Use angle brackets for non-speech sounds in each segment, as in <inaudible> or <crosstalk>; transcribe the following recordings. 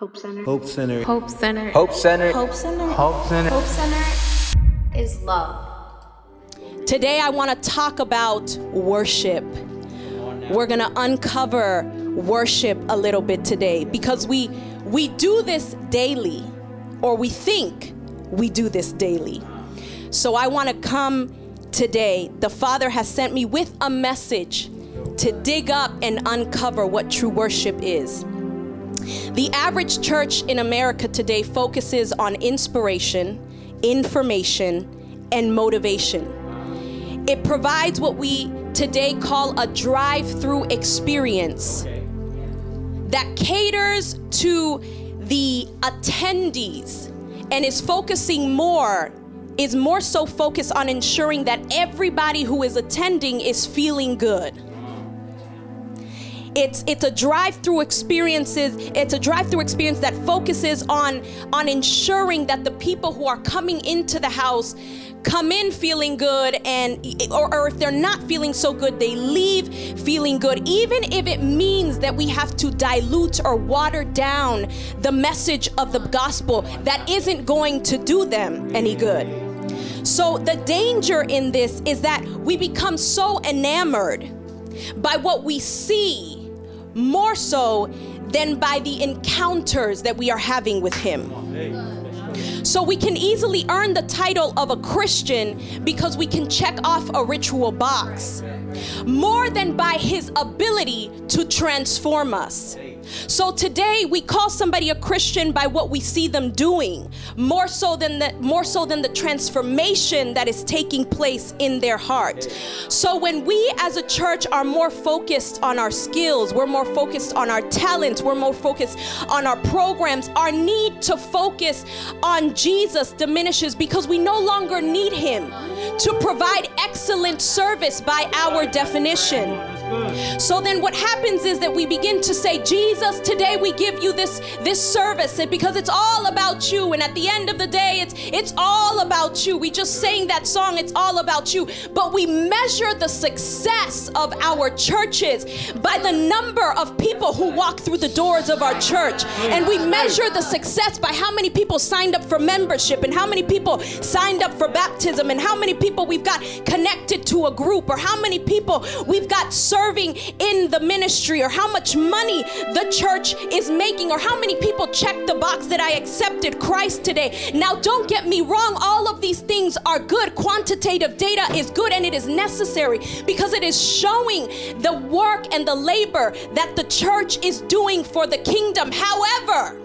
Hope Center. Hope Center. Hope Center. Hope Center. Hope Center. Hope Center. Hope Center is love. Today, I want to talk about worship. We're going to uncover worship a little bit today because we we do this daily or we think we do this daily. So I want to come today. The Father has sent me with a message to dig up and uncover what true worship is. The average church in America today focuses on inspiration, information, and motivation. It provides what we today call a drive through experience that caters to the attendees and is focusing more is more so focused on ensuring that everybody who is attending is feeling good it's it's a drive-through experiences it's a drive-through experience that focuses on on ensuring that the people who are coming into the house come in feeling good and or, or if they're not feeling so good they leave feeling good. Even if it means that we have to dilute or water down the message of the gospel that isn't going to do them any good. So the danger in this is that we become so enamored by what we see more so than by the encounters that we are having with Him. So we can easily earn the title of a Christian because we can check off a ritual box more than by His ability to transform us. So today we call somebody a Christian by what we see them doing, more so than the more so than the transformation that is taking place in their heart. So when we as a church are more focused on our skills, we're more focused on our talents, we're more focused on our programs, our need to focus on Jesus diminishes because we no longer need him to provide excellent service by our definition. So then what happens is that we begin to say, Jesus, today we give you this this service and because it's all about you. And at the end of the day, it's it's all about you. We just sang that song, it's all about you. But we measure the success of our churches by the number of people who walk through the doors of our church. And we measure the success by how many people signed up for membership and how many people signed up for baptism and how many people we've got connected to a group or how many people we've got serving in the ministry or how much money the church is making or how many people check the box that I accepted Christ today. Now, don't get me wrong, all of these things are good. Quantitative data is good and it is necessary because it is showing the work and the labor that the church is doing for the kingdom. However,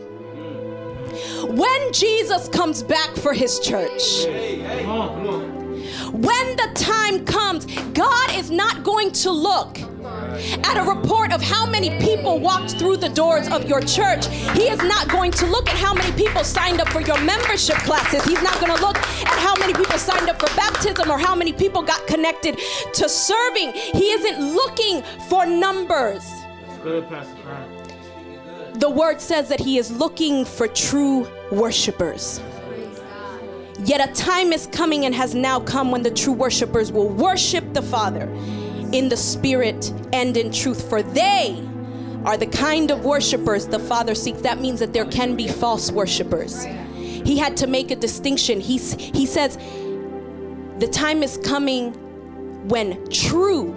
when Jesus comes back for his church, when the time comes, God is not going to look at a report of how many people walked through the doors of your church. He is not going to look at how many people signed up for your membership classes. He's not going to look at how many people signed up for baptism or how many people got connected to serving. He isn't looking for numbers. Good, Pastor Frank. The word says that he is looking for true worshipers. Yet a time is coming and has now come when the true worshipers will worship the Father in the Spirit and in truth, for they are the kind of worshipers the Father seeks. That means that there can be false worshipers. He had to make a distinction. He's, he says, the time is coming when true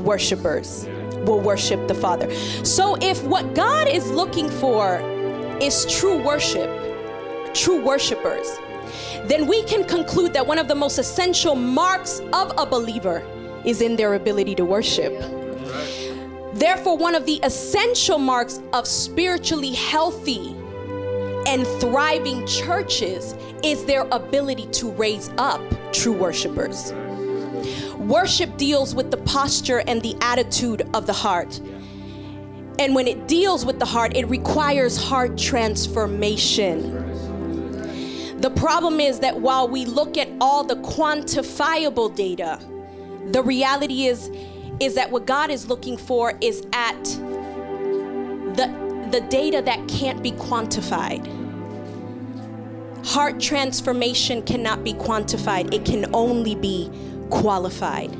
worshipers will worship the Father. So if what God is looking for is true worship, true worshipers, then we can conclude that one of the most essential marks of a believer is in their ability to worship. Therefore, one of the essential marks of spiritually healthy and thriving churches is their ability to raise up true worshipers. Worship deals with the posture and the attitude of the heart. And when it deals with the heart, it requires heart transformation. The problem is that while we look at all the quantifiable data, the reality is is that what God is looking for is at the the data that can't be quantified. Heart transformation cannot be quantified. It can only be qualified.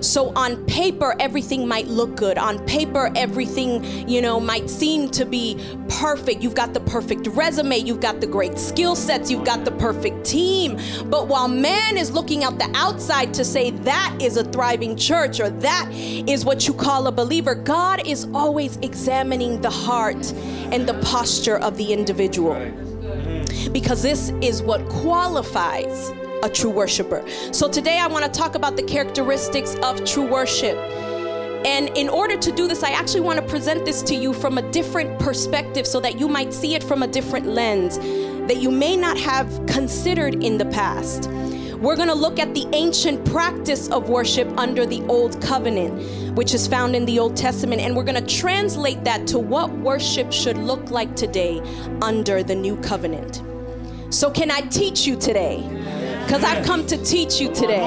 So on paper, everything might look good. On paper, everything, you know, might seem to be perfect. You've got the perfect resume, you've got the great skill sets, you've got the perfect team. But while man is looking out the outside to say that is a thriving church or that is what you call a believer, God is always examining the heart and the posture of the individual. Because this is what qualifies a true worshiper. So today I want to talk about the characteristics of true worship. And in order to do this, I actually want to present this to you from a different perspective so that you might see it from a different lens that you may not have considered in the past. We're going to look at the ancient practice of worship under the Old Covenant, which is found in the Old Testament, and we're going to translate that to what worship should look like today under the New Covenant. So, can I teach you today? Because I've come to teach you today.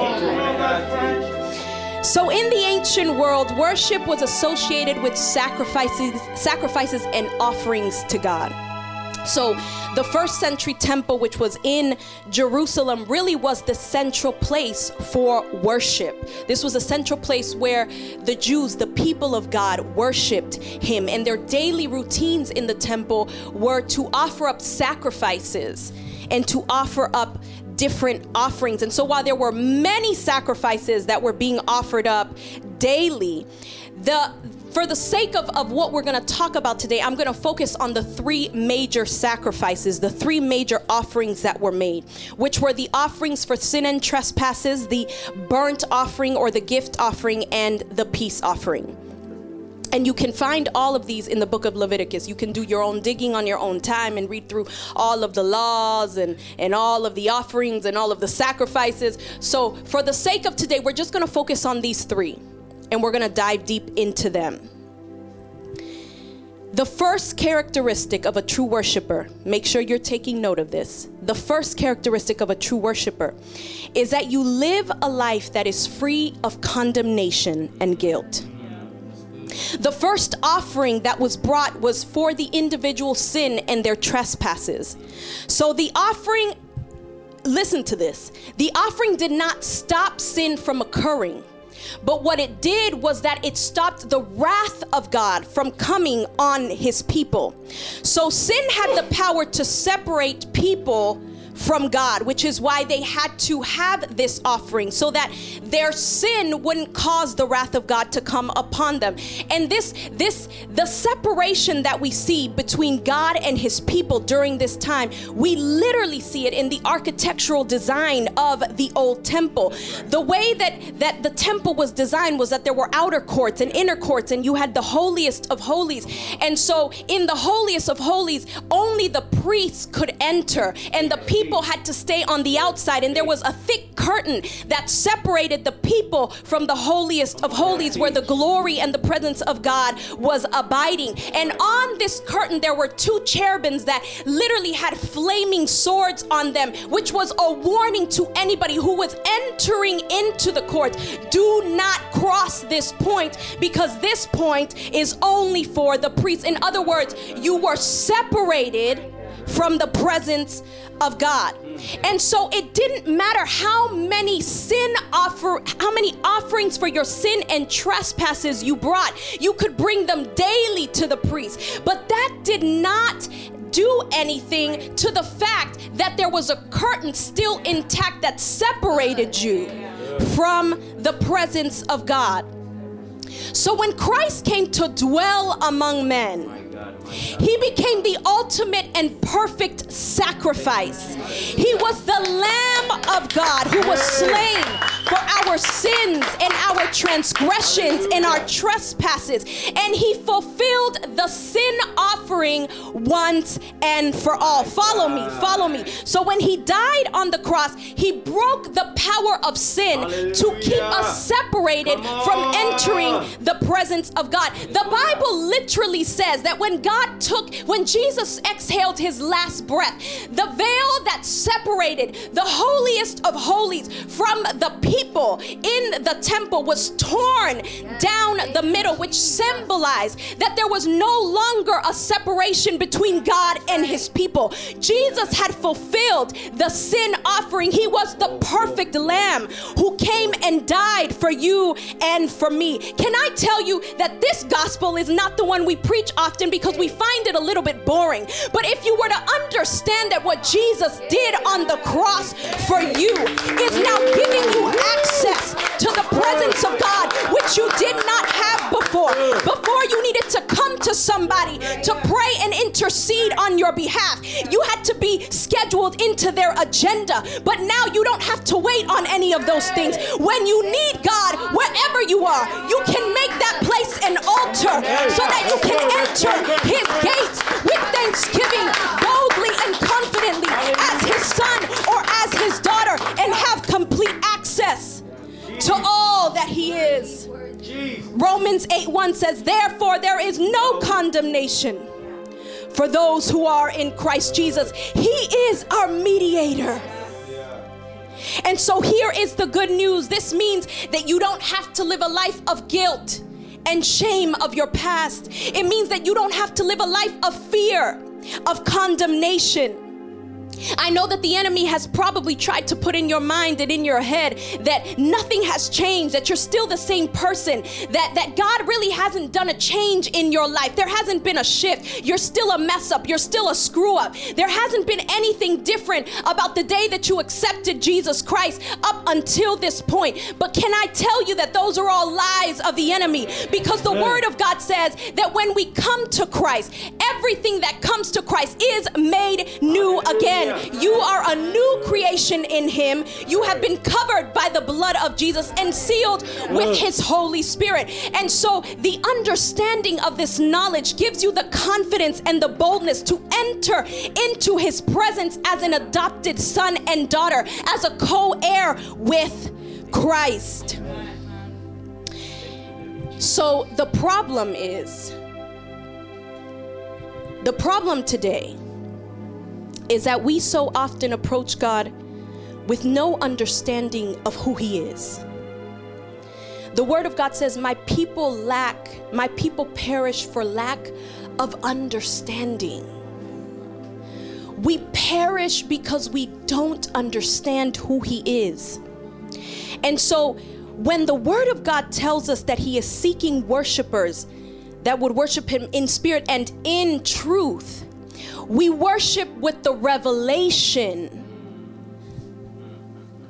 So in the ancient world, worship was associated with sacrifices, sacrifices and offerings to God. So, the first century temple, which was in Jerusalem, really was the central place for worship. This was a central place where the Jews, the people of God, worshiped Him. And their daily routines in the temple were to offer up sacrifices and to offer up different offerings. And so while there were many sacrifices that were being offered up daily, the for the sake of, of what we're going to talk about today, I'm going to focus on the three major sacrifices, the three major offerings that were made, which were the offerings for sin and trespasses, the burnt offering or the gift offering, and the peace offering. And you can find all of these in the book of Leviticus. You can do your own digging on your own time and read through all of the laws and, and all of the offerings and all of the sacrifices. So, for the sake of today, we're just going to focus on these three and we're going to dive deep into them. The first characteristic of a true worshiper, make sure you're taking note of this. The first characteristic of a true worshiper is that you live a life that is free of condemnation and guilt. The first offering that was brought was for the individual sin and their trespasses. So the offering, listen to this, the offering did not stop sin from occurring. But what it did was that it stopped the wrath of God from coming on his people. So sin had the power to separate people from God, which is why they had to have this offering so that their sin wouldn't cause the wrath of God to come upon them. And this this the separation that we see between God and his people during this time, we literally see it in the architectural design of the old temple. The way that that the temple was designed was that there were outer courts and inner courts and you had the holiest of holies. And so in the holiest of holies, only the priests could enter and the people people had to stay on the outside, and there was a thick curtain that separated the people from the holiest of holies, where the glory and the presence of God was abiding. And on this curtain, there were two cherubims that literally had flaming swords on them, which was a warning to anybody who was entering into the court do not cross this point because this point is only for the priests. In other words, you were separated from the presence of God. And so it didn't matter how many sin offer how many offerings for your sin and trespasses you brought. You could bring them daily to the priest. But that did not do anything to the fact that there was a curtain still intact that separated you from the presence of God. So when Christ came to dwell among men, he became the ultimate and perfect sacrifice. He was the Lamb of God who was slain for our sins our transgressions and our trespasses. And he fulfilled the sin offering once and for all. Follow me, follow me. So when he died on the cross, he broke the power of sin Hallelujah. to keep us separated from entering the presence of God. The Bible literally says that when God took, when Jesus exhaled his last breath, the veil that separated the holiest of holies from the people in the temple was torn down the middle, which symbolized that there was no longer a separation between God and his people. Jesus had fulfilled the sin offering. He was the perfect lamb who came and died for you and for me. Can I tell you that this gospel is not the one we preach often because we find it a little bit boring. But if you were to understand that what Jesus did on the cross for you is now giving you access to the presence of God, which you did not have before. Before you needed to come to somebody to pray and intercede on your behalf. You had to be scheduled into their agenda. But now you don't have to wait on any of those things. When you need God, wherever you are, you can make that place an altar so that you can Romans 8 1 says, Therefore, there is no condemnation for those who are in Christ Jesus. He is our mediator. And so here is the good news. This means that you don't have to live a life of guilt and shame of your past. It means that you don't have to live a life of fear, of condemnation I know that the enemy has probably tried to put in your mind and in your head that nothing has changed, that you're still the same person, that, that God really hasn't done a change in your life. There hasn't been a shift. You're still a mess up. You're still a screw up. There hasn't been anything different about the day that you accepted Jesus Christ up until this point. But can I tell you that those are all lies of the enemy? Because the Word of God says that when we come to Christ, everything that comes to Christ is made new again. You are a new creation in Him. You have been covered by the blood of Jesus and sealed with His Holy Spirit. And so the understanding of this knowledge gives you the confidence and the boldness to enter into His presence as an adopted son and daughter, as a co heir with Christ. So the problem is, the problem today is that we so often approach God with no understanding of who He is. The Word of God says, My people lack, my people perish for lack of understanding. We perish because we don't understand who He is. And so, when the Word of God tells us that He is seeking worshipers that would worship Him in spirit and in truth, we worship with the revelation,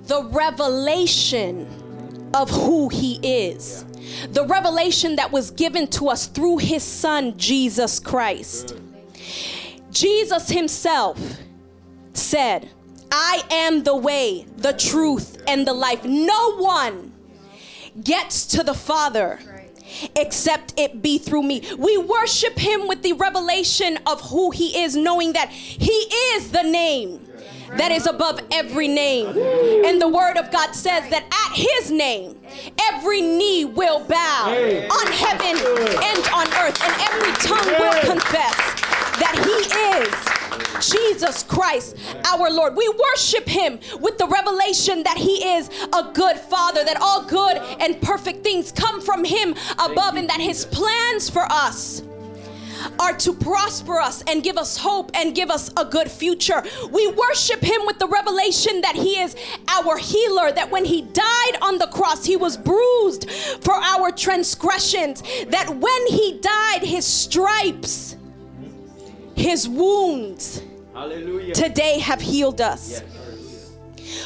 the revelation of who He is, the revelation that was given to us through His Son, Jesus Christ. Jesus Himself said, I am the way, the truth, and the life. No one gets to the Father except it be through me. We worship him with the revelation of who he is, knowing that he is the name that is above every name. And the word of God says that at his name, every knee will bow on heaven and on earth, and every tongue will confess that he is Jesus Christ, our Lord. We worship him with the revelation that he is a good father, that all good and perfect things come from him above, and that his plans for us are to prosper us and give us hope and give us a good future. We worship him with the revelation that he is our healer, that when he died on the cross, he was bruised for our transgressions, that when he died, his stripes, his wounds, Hallelujah. today have healed us. Yes.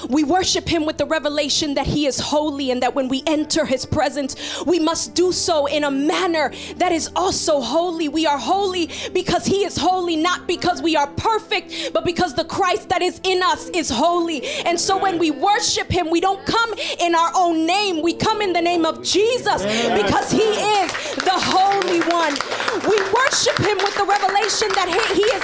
We worship Him with the revelation that He is holy and that when we enter His presence, we must do so in a manner that is also holy. We are holy because He is holy, not because we are perfect, but because the Christ that is in us is holy. And so when we worship Him, we don't come in our own name, we come in the name of Jesus because He is the Holy One. We worship him with the revelation that he, he is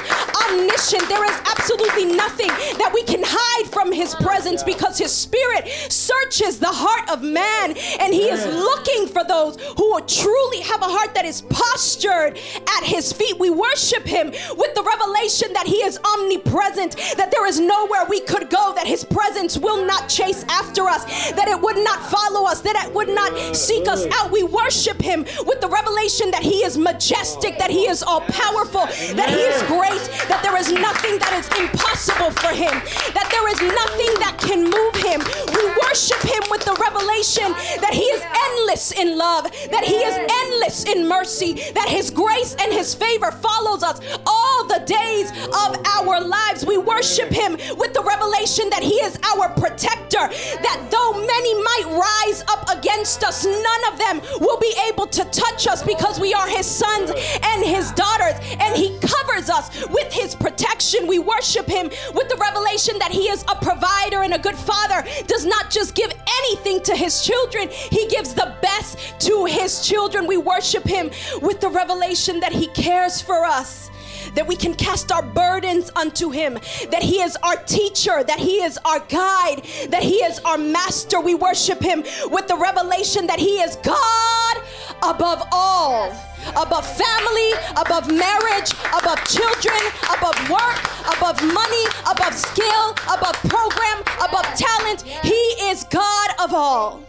omniscient. There is absolutely nothing that we can hide from his presence because his spirit searches the heart of man and he is looking for those who will truly have a heart that is postured at his feet. We worship him with the revelation that he is omnipresent, that there is nowhere we could go, that his presence will not chase after us, that it would not follow us, that it would not seek us out. We worship him with the revelation that he is majestic, that he is all powerful, that he is great, that there is nothing that is impossible for him, that there is nothing that can move him. We worship him with the revelation that he is endless in love, that he is endless in mercy, that his grace and his favor follows us all the days of our lives. We worship him with the revelation that he is our protector, that though many might rise up against us, none of them will be able to touch us because we are his sons and his daughters, and he covers us with his protection. We worship him with the revelation that he is a provider and a good father, does not just give anything to his children, he gives the best to his children. We worship him with the revelation that he cares for us that we can cast our burdens unto him, that he is our teacher, that he is our guide, that he is our master. We worship him with the revelation that he is God above all. Above family, above marriage, above children, above work, above money, above skill, above program, above talent. He is God of all.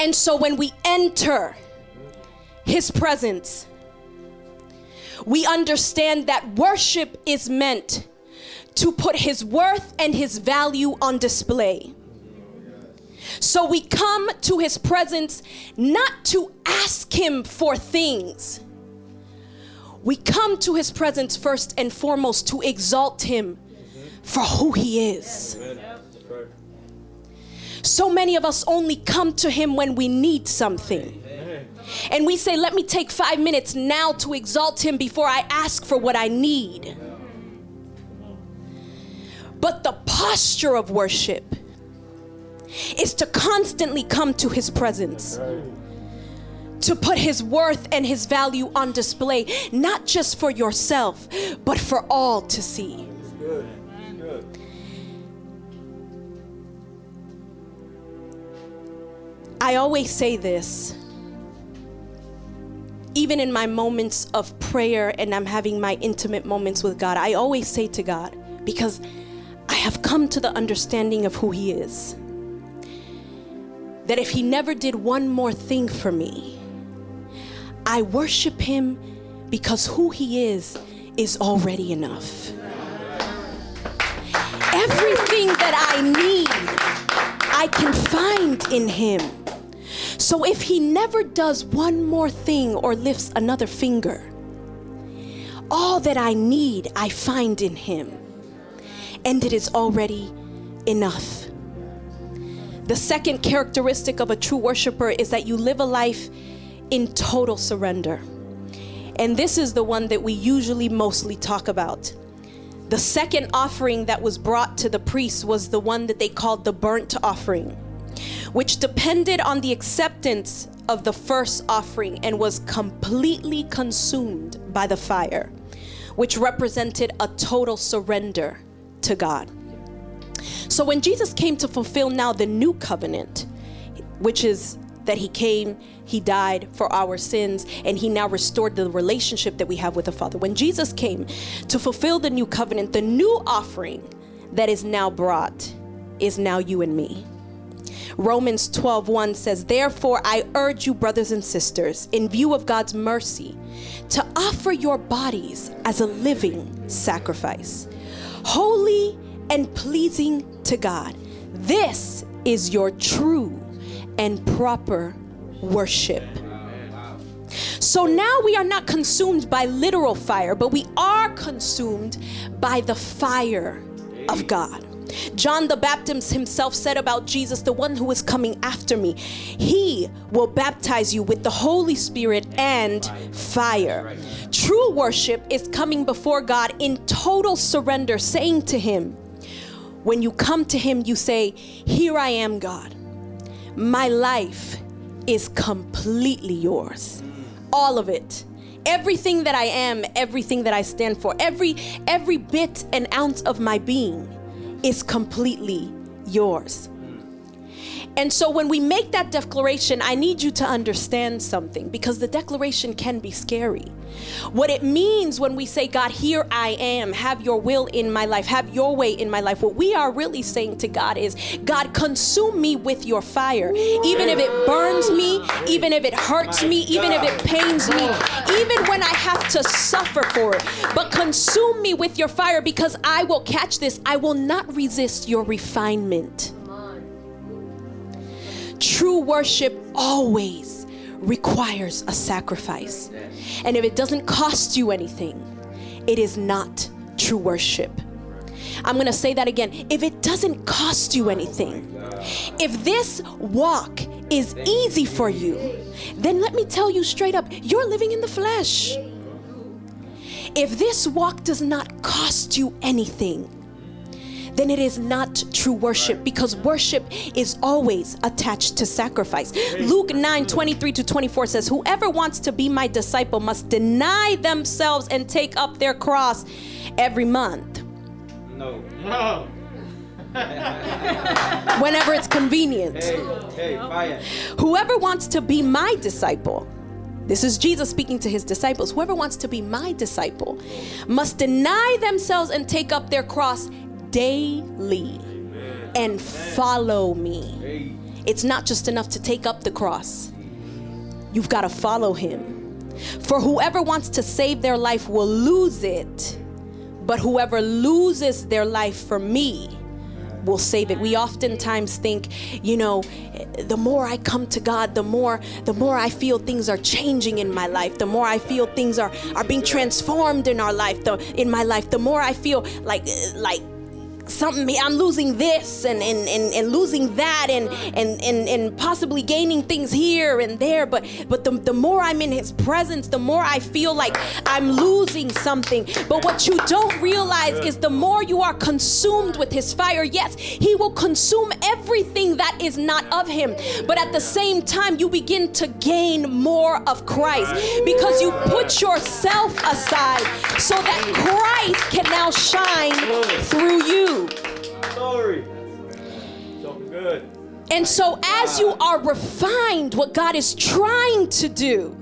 And so when we enter his presence, we understand that worship is meant to put his worth and his value on display. So we come to his presence not to ask him for things. We come to his presence first and foremost to exalt him for who he is. So many of us only come to him when we need something. And we say, let me take five minutes now to exalt him before I ask for what I need. But the posture of worship is to constantly come to his presence. To put his worth and his value on display, not just for yourself, but for all to see. I always say this even in my moments of prayer and I'm having my intimate moments with God, I always say to God, because I have come to the understanding of who He is, that if He never did one more thing for me, I worship Him because who He is is already enough. Everything that I need, I can find in Him. So if he never does one more thing or lifts another finger, all that I need I find in him. And it is already enough. The second characteristic of a true worshiper is that you live a life in total surrender. And this is the one that we usually mostly talk about. The second offering that was brought to the priests was the one that they called the burnt offering which depended on the acceptance of the first offering and was completely consumed by the fire, which represented a total surrender to God. So when Jesus came to fulfill now the new covenant, which is that he came, he died for our sins, and he now restored the relationship that we have with the Father. When Jesus came to fulfill the new covenant, the new offering that is now brought is now you and me. Romans 12:1 says, "Therefore I urge you brothers and sisters, in view of God's mercy, to offer your bodies as a living sacrifice, holy and pleasing to God. This is your true and proper worship." So now we are not consumed by literal fire, but we are consumed by the fire of God. John the Baptist himself said about Jesus, the one who is coming after me, he will baptize you with the Holy Spirit and fire. True worship is coming before God in total surrender, saying to him, when you come to him, you say, Here I am, God. My life is completely yours. All of it. Everything that I am, everything that I stand for, every every bit and ounce of my being is completely yours. And so when we make that declaration, I need you to understand something because the declaration can be scary. What it means when we say, God, here I am, have your will in my life, have your way in my life, what we are really saying to God is, God, consume me with your fire. Even if it burns me, even if it hurts me, even if it pains me, oh. even when I have to suffer for it. But consume me with your fire because I will catch this. I will not resist your refinement. True worship always requires a sacrifice. And if it doesn't cost you anything, it is not true worship. I'm going to say that again. If it doesn't cost you anything, if this walk is easy for you, then let me tell you straight up, you're living in the flesh. If this walk does not cost you anything, then it is not true worship because worship is always attached to sacrifice. Luke 9 23 to 24 says, Whoever wants to be my disciple must deny themselves and take up their cross every month. No. No. <laughs> Whenever it's convenient. Hey, hey, Whoever wants to be my disciple, this is Jesus speaking to his disciples. Whoever wants to be my disciple must deny themselves and take up their cross daily and follow me. It's not just enough to take up the cross, you've got to follow him. For whoever wants to save their life will lose it, but whoever loses their life for me will save it. We oftentimes think, you know, the more I come to God, the more the more I feel things are changing in my life, the more I feel things are are being transformed in our life, the in my life, the more I feel like like something i'm losing this and, and, and, and losing that and, and, and, and possibly gaining things here and there. But but the, the more i'm in his presence the more i feel like i'm losing something. But what you don't realize is the more you are consumed with his fire yes he will consume everything that is not of him. But at the same time you begin to gain more of christ because you put yourself aside so that christ can now shine through you Glory. good. And so, as you are refined, what God is trying to do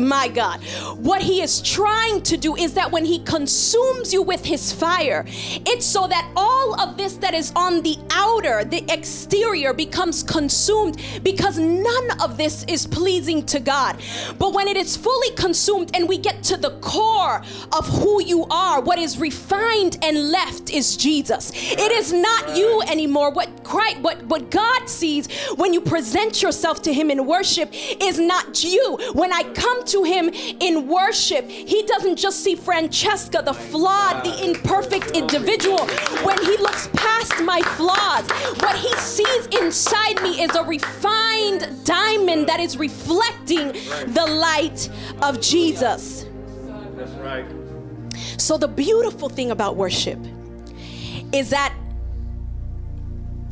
my God. What he is trying to do is that when he consumes you with his fire, it's so that all of this that is on the outer, the exterior, becomes consumed because none of this is pleasing to God. But when it is fully consumed and we get to the core of who you are, what is refined and left is Jesus. It is not you anymore. What Christ, what, what God sees when you present yourself to him in worship is not you. When I come to him in worship, he doesn't just see Francesca, the flawed, the imperfect individual. When he looks past my flaws, what he sees inside me is a refined diamond that is reflecting the light of Jesus. That's right. So, the beautiful thing about worship is that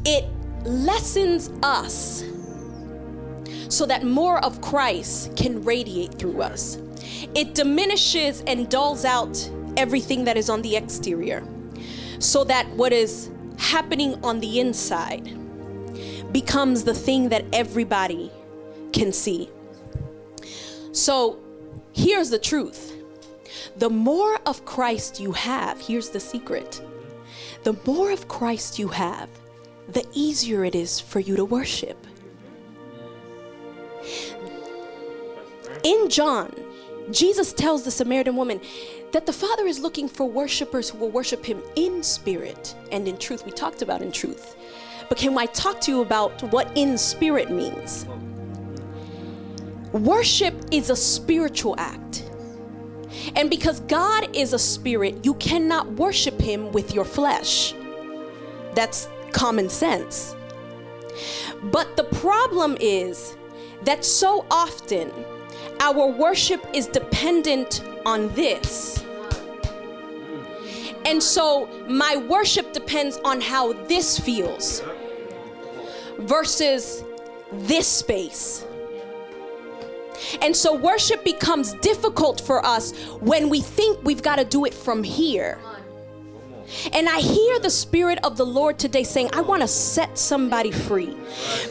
it lessens us so that more of Christ can radiate through us. It diminishes and dulls out everything that is on the exterior so that what is happening on the inside becomes the thing that everybody can see. So here's the truth the more of Christ you have, here's the secret the more of Christ you have, the easier it is for you to worship. In John, Jesus tells the Samaritan woman that the Father is looking for worshipers who will worship Him in spirit and in truth. We talked about in truth. But can I talk to you about what in spirit means? Worship is a spiritual act. And because God is a spirit, you cannot worship Him with your flesh. That's common sense. But the problem is that so often, our worship is dependent on this. And so my worship depends on how this feels versus this space. And so worship becomes difficult for us when we think we've got to do it from here. And I hear the Spirit of the Lord today saying, I want to set somebody free.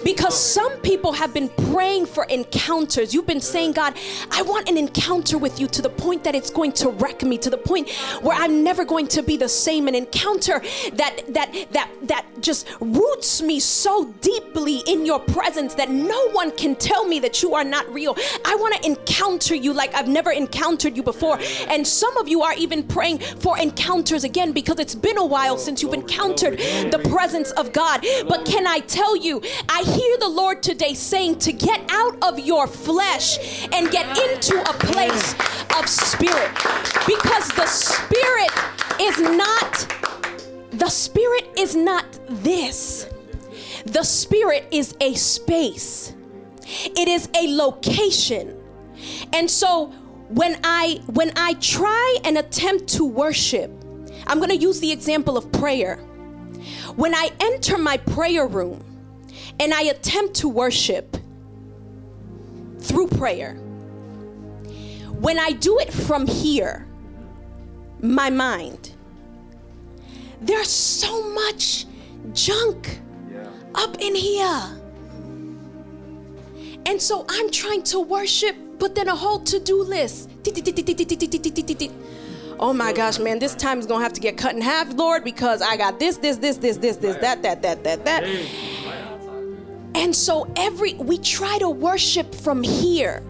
Because some people have been praying for encounters. You've been saying, God, I want an encounter with you to the point that it's going to wreck me, to the point where I'm never going to be the same. An encounter that that that that just roots me so deeply in your presence that no one can tell me that you are not real. I want to encounter you like I've never encountered you before. And some of you are even praying for encounters again because it's been a while since you've encountered the presence of God. But can I tell you, I hear the Lord today saying to get out of your flesh and get into a place of spirit because the spirit is not the spirit is not this. The spirit is a space. It is a location. And so when I when I try and attempt to worship I'm going to use the example of prayer. When I enter my prayer room and I attempt to worship through prayer, when I do it from here, my mind, there's so much junk yeah. up in here. And so I'm trying to worship, but then a whole to do list oh my gosh, man, this time is gonna have to get cut in half, Lord, because I got this, this, this, this, this, this, that, that, that, that, that. And so every we try to worship from here.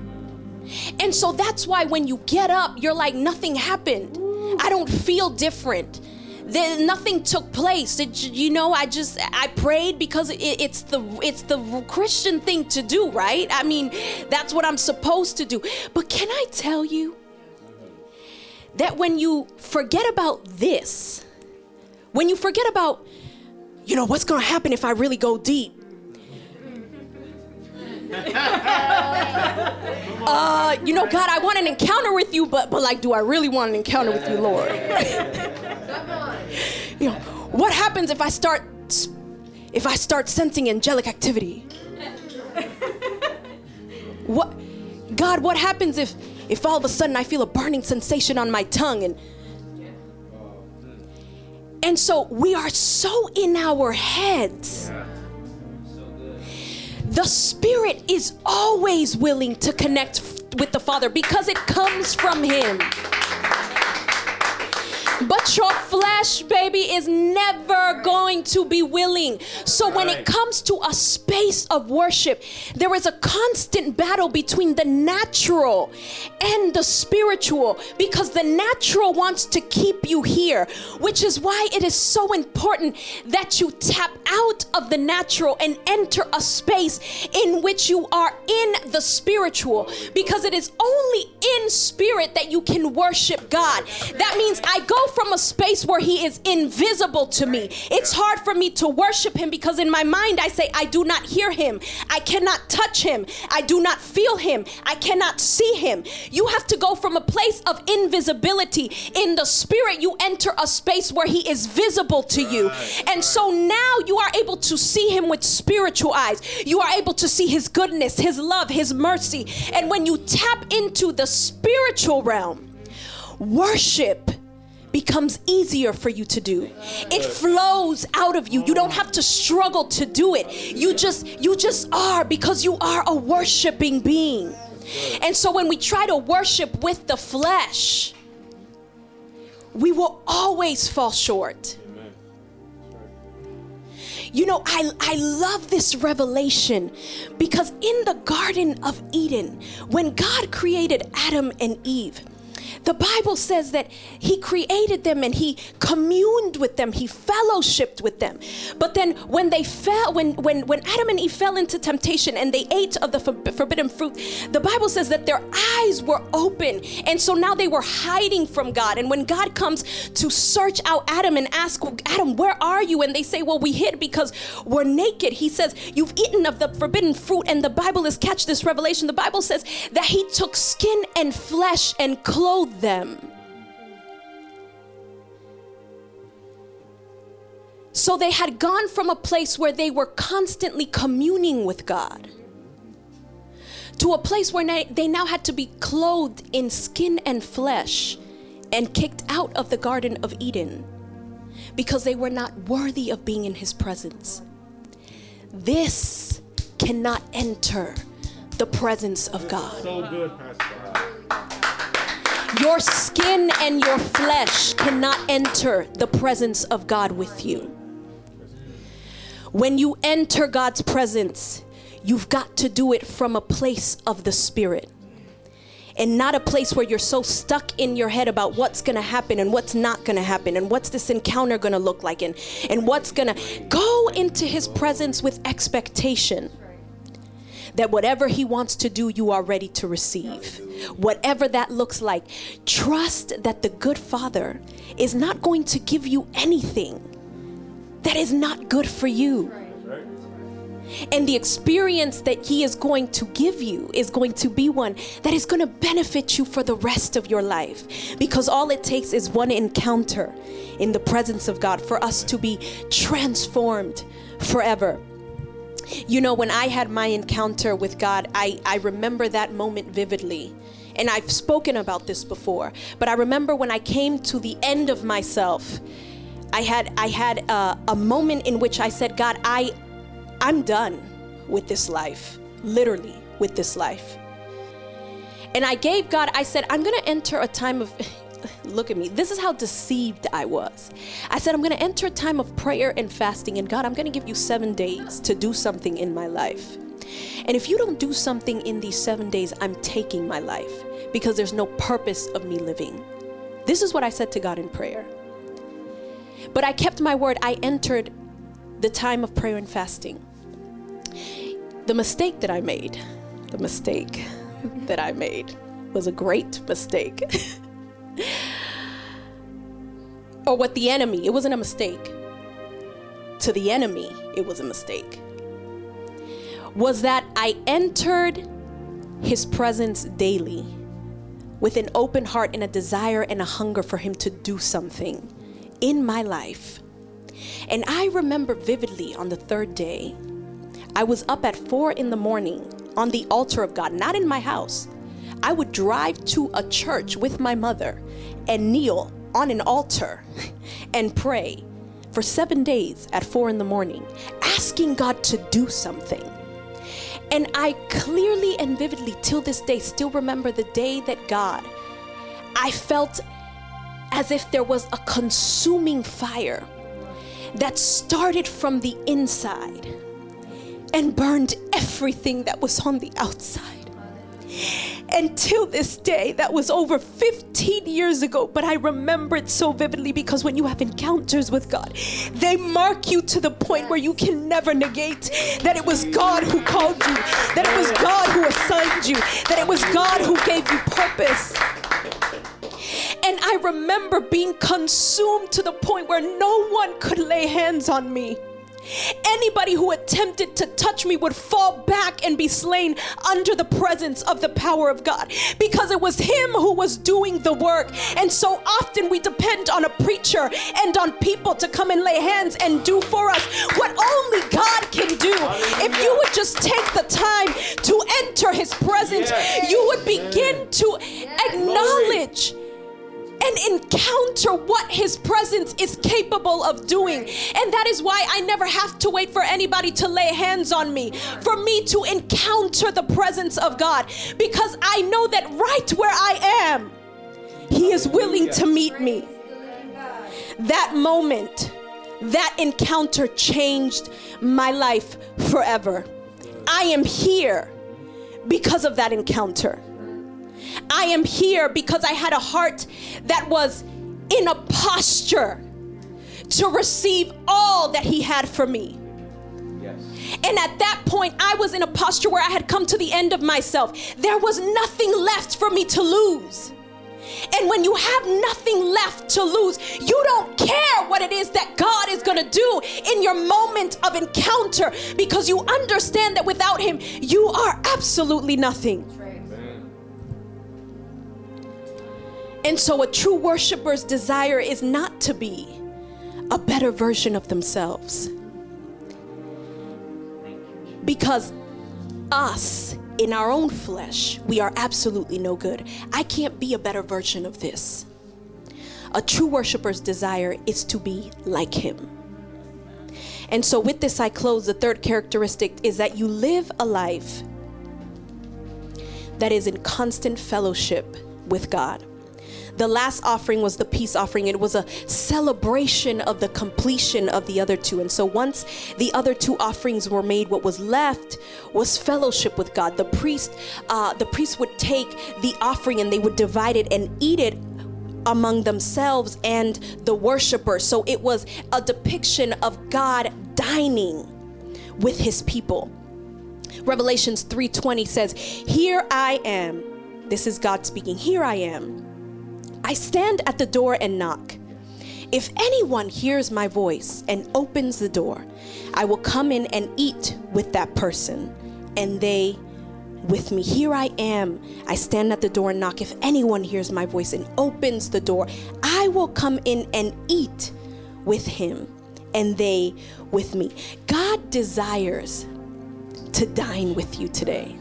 And so that's why when you get up, you're like, nothing happened. I don't feel different. Nothing took place. It, you know, I just I prayed because it, it's the it's the Christian thing to do, right? I mean, that's what I'm supposed to do. But can I tell you? That when you forget about this, when you forget about, you know, what's gonna happen if I really go deep? <laughs> uh, you know, God, I want an encounter with you, but but like, do I really want an encounter with you, Lord? <laughs> you know, what happens if I start if I start sensing angelic activity? <laughs> What God, what happens if if all of a sudden I feel a burning sensation on my tongue and and so we are so in our heads. The spirit is always willing to connect with the Father because it comes from him. But your flesh, baby, is never going to be willing. So when it comes to a space of worship, there is a constant battle between the natural and the spiritual because the natural wants to keep you here, which is why it is so important that you tap out of the natural and enter a space in which you are in the spiritual because it is only in spirit that you can worship God. That means I go from a space where He is invisible to me. It's hard for me to worship Him because in my mind I say, I do not hear Him. I cannot touch Him. I do not feel Him. I cannot see Him. You have to go from a place of invisibility. In the Spirit, you enter a space where He is visible to you. And so now you are able to see Him with spiritual eyes. You are able to see His goodness, His love, His mercy. And when you tap into the spiritual realm, worship becomes easier for you to do. It flows out of you. You don't have to struggle to do it. You just you just are because you are a worshiping being. And so when we try to worship with the flesh, we will always fall short. You know, I, I love this revelation because in the Garden of Eden, when God created Adam and Eve, the Bible says that He created them and He communed with them, He fellowshipped with them. But then when they fell, when when when Adam and Eve fell into temptation and they ate of the forbidden fruit, the Bible says that their eyes were open, and so now they were hiding from God. And when God comes to search out Adam and ask Adam, "Where are you?" and they say, "Well, we hid because we're naked," He says, "You've eaten of the forbidden fruit." And the Bible is catch this revelation. The Bible says that He took skin and flesh and clothed them. So they had gone from a place where they were constantly communing with God to a place where they now had to be clothed in skin and flesh and kicked out of the Garden of Eden because they were not worthy of being in his presence. This cannot enter the presence of God. So good, Pastor. Your skin and your flesh cannot enter the presence of God with you. When you enter God's presence, you've got to do it from a place of the Spirit and not a place where you're so stuck in your head about what's to happen and what's not to happen and what's this encounter to look like and, and what's to go into his presence with expectation that whatever he wants to do you are ready to receive whatever that looks like trust that the good father is not going to give you anything that is not good for you and the experience that He is going to give you is going to be one that is going to benefit you for the rest of your life. Because all it takes is one encounter in the presence of God for us to be transformed forever. You know, when I had my encounter with God, I, I remember that moment vividly. And I've spoken about this before, but I remember when I came to the end of myself. I had I had a, a moment in which I said, God, I I'm done with this life, literally with this life. And I gave God, I said, I'm gonna enter a time of, look at me, this is how deceived I was. I said, I'm gonna enter a time of prayer and fasting, and God, I'm gonna give you seven days to do something in my life. And if you don't do something in these seven days, I'm taking my life because there's no purpose of me living. This is what I said to God in prayer. But I kept my word. I entered the time of prayer and fasting. The mistake that I made, the mistake that I made was a great mistake. <laughs> or what the enemy, it wasn't a mistake. To the enemy, it was a mistake. Was that I entered his presence daily with an open heart and a desire and a hunger for him to do something in my life. And I remember vividly on the third day, I was up at four in the morning on the altar of God, not in my house. I would drive to a church with my mother and kneel on an altar <laughs> and pray for seven days at four in the morning, asking God to do something. And I clearly and vividly, till this day, still remember the day that God, I felt as if there was a consuming fire that started from the inside and burned everything that was on the outside. Until this day, that was over 15 years ago, but I remember it so vividly because when you have encounters with God, they mark you to the point where you can never negate that it was God who called you, that it was God who assigned you, that it was God who gave you purpose. And I remember being consumed to the point where no one could lay hands on me. Anybody who attempted to touch me would fall back and be slain under the presence of the power of God. Because it was Him who was doing the work. And so often we depend on a preacher and on people to come and lay hands and do for us what only God can do. If you would just take the time to enter His presence, you would begin to acknowledge and encounter what his presence is capable of doing. And that is why I never have to wait for anybody to lay hands on me, for me to encounter the presence of God, because I know that right where I am, he is willing to meet me. That moment, that encounter changed my life forever. I am here because of that encounter. I am here because I had a heart that was in a posture to receive all that He had for me. Yes. And at that point, I was in a posture where I had come to the end of myself. There was nothing left for me to lose. And when you have nothing left to lose, you don't care what it is that God is going to do in your moment of encounter because you understand that without Him, you are absolutely nothing. And so, a true worshiper's desire is not to be a better version of themselves. Because us in our own flesh, we are absolutely no good. I can't be a better version of this. A true worshiper's desire is to be like him. And so, with this, I close. The third characteristic is that you live a life that is in constant fellowship with God. The last offering was the peace offering. It was a celebration of the completion of the other two. And so once the other two offerings were made, what was left was fellowship with God. The priest, uh, the priest would take the offering and they would divide it and eat it among themselves and the worshiper. So it was a depiction of God dining with his people. Revelations 3:20 says, "Here I am." This is God speaking. "Here I am. I stand at the door and knock. If anyone hears my voice and opens the door, I will come in and eat with that person and they with me. Here I am. I stand at the door and knock. If anyone hears my voice and opens the door, I will come in and eat with him and they with me. God desires to dine with you today.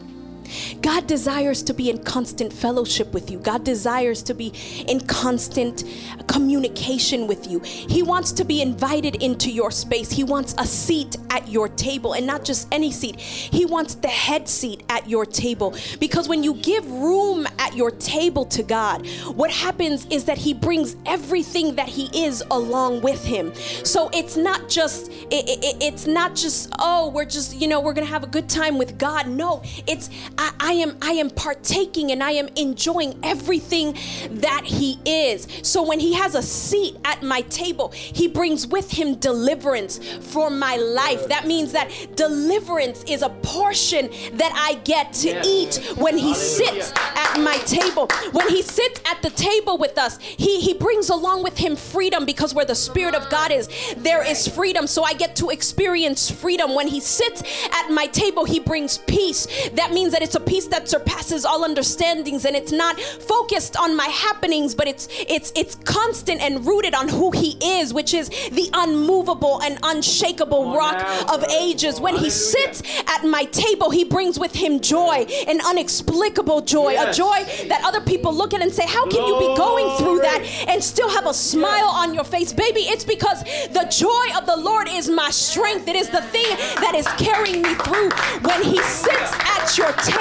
God desires to be in constant fellowship with you. God desires to be in constant communication with you. He wants to be invited into your space. He wants a seat at your table and not just any seat. He wants the head seat at your table because when you give room at your table to God, what happens is that he brings everything that he is along with him. So it's not just it, it, it's not just oh, we're just, you know, we're going to have a good time with God. No, it's I, I am I am partaking and I am enjoying everything that he is. So when he has a seat at my table, he brings with him deliverance for my life. That means that deliverance is a portion that I get to eat when he sits at my table. When he sits at the table with us, he he brings along with him freedom because where the spirit of God is, there is freedom. So I get to experience freedom. When he sits at my table, he brings peace. That means that it's a peace that surpasses all understandings and it's not focused on my happenings, but it's it's it's constant and rooted on who he is, which is the unmovable and unshakable rock of ages. When he sits at my table, he brings with him joy, an unexplicable joy, a joy that other people look at and say, How can you be going through that and still have a smile on your face? Baby, it's because the joy of the Lord is my strength. It is the thing that is carrying me through. When he sits at your table,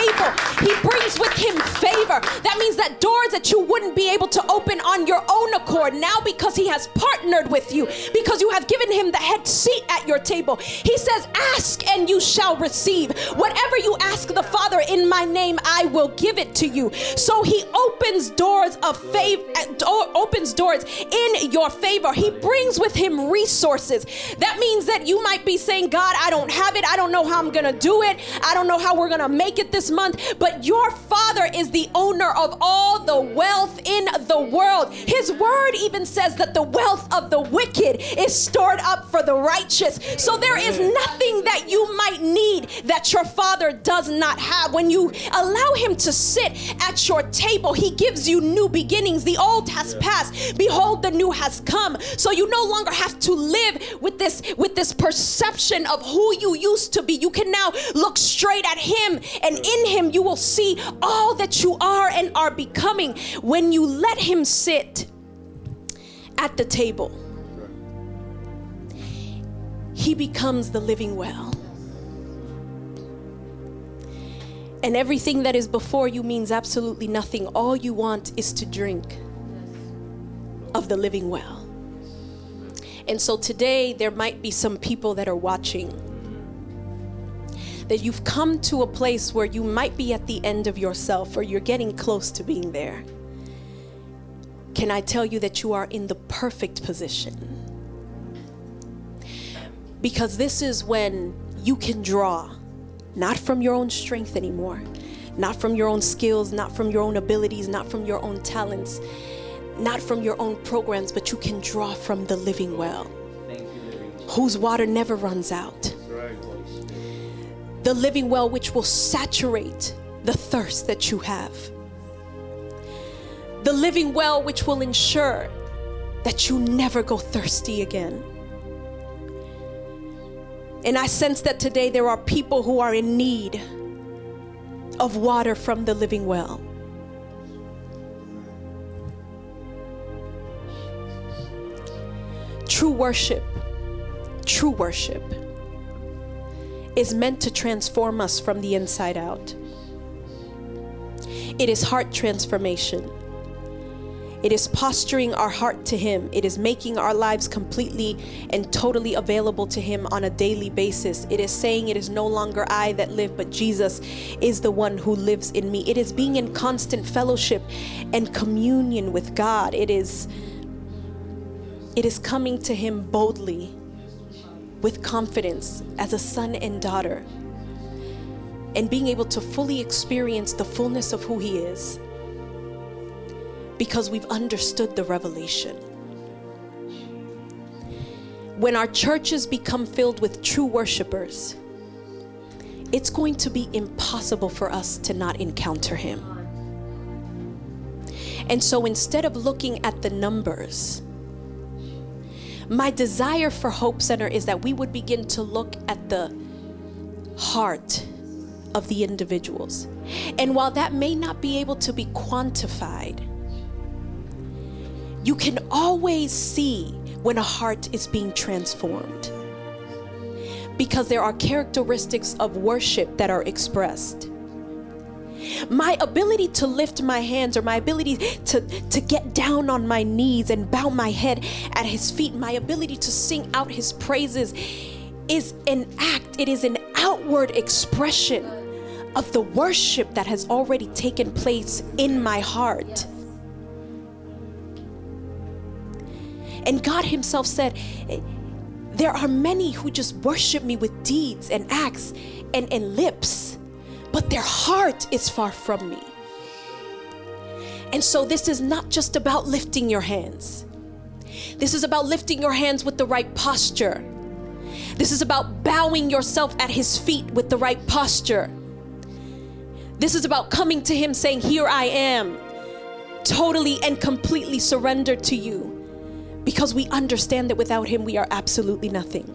he brings with him favor. That means that doors that you wouldn't be able to open on your own accord now because he has partnered with you, because you have given him the head seat at your table. He says, Ask and you shall receive. Whatever you ask the Father in my name, I will give it to you. So he opens doors of favor, uh, opens doors in your favor. He brings with him resources. That means that you might be saying, God, I don't have it. I don't know how I'm going to do it. I don't know how we're going to make it this month. But your Father is the owner of all the wealth in the world. His word even says that the wealth of the wicked is stored up for the righteous. So there is nothing that you might need that your Father does not have. When you allow Him to sit at your table, He gives you new beginnings. The old has passed. Behold, the new has come. So you no longer have to live with this with this perception of who you used to be. You can now look straight at Him, and in Him you will see all that you are and are becoming when you let Him sit at the table. He becomes the living well. And everything that is before you means absolutely nothing. All you want is to drink of the living well. And so today, there might be some people that are watching that you've come to a place where you might be at the end of yourself or you're getting close to being there. Can I tell you that you are in the perfect position? Because this is when you can draw, not from your own strength anymore, not from your own skills, not from your own abilities, not from your own talents, not from your own programs, but you can draw from the living well, Thank you, whose water never runs out. The living well which will saturate the thirst that you have. The living well which will ensure that you never go thirsty again. And I sense that today there are people who are in need of water from the living well. True worship, true worship is meant to transform us from the inside out. It is heart transformation. It is posturing our heart to Him. It is making our lives completely and totally available to Him on a daily basis. It is saying, It is no longer I that live, but Jesus is the one who lives in me. It is being in constant fellowship and communion with God. It is. It is coming to Him boldly with confidence as a son and daughter and being able to fully experience the fullness of who He is because we've understood the revelation. When our churches become filled with true worshipers, it's going to be impossible for us to not encounter Him. And so instead of looking at the numbers, my desire for Hope Center is that we would begin to look at the heart of the individuals. And while that may not be able to be quantified, you can always see when a heart is being transformed because there are characteristics of worship that are expressed. My ability to lift my hands or my ability to, to get down on my knees and bow my head at his feet, my ability to sing out his praises is an act, it is an outward expression of the worship that has already taken place in my heart. And God Himself said, There are many who just worship me with deeds and acts and, and lips, but their heart is far from me. And so, this is not just about lifting your hands, this is about lifting your hands with the right posture. This is about bowing yourself at His feet with the right posture. This is about coming to Him saying, Here I am, totally and completely surrendered to you because we understand that without Him we are absolutely nothing.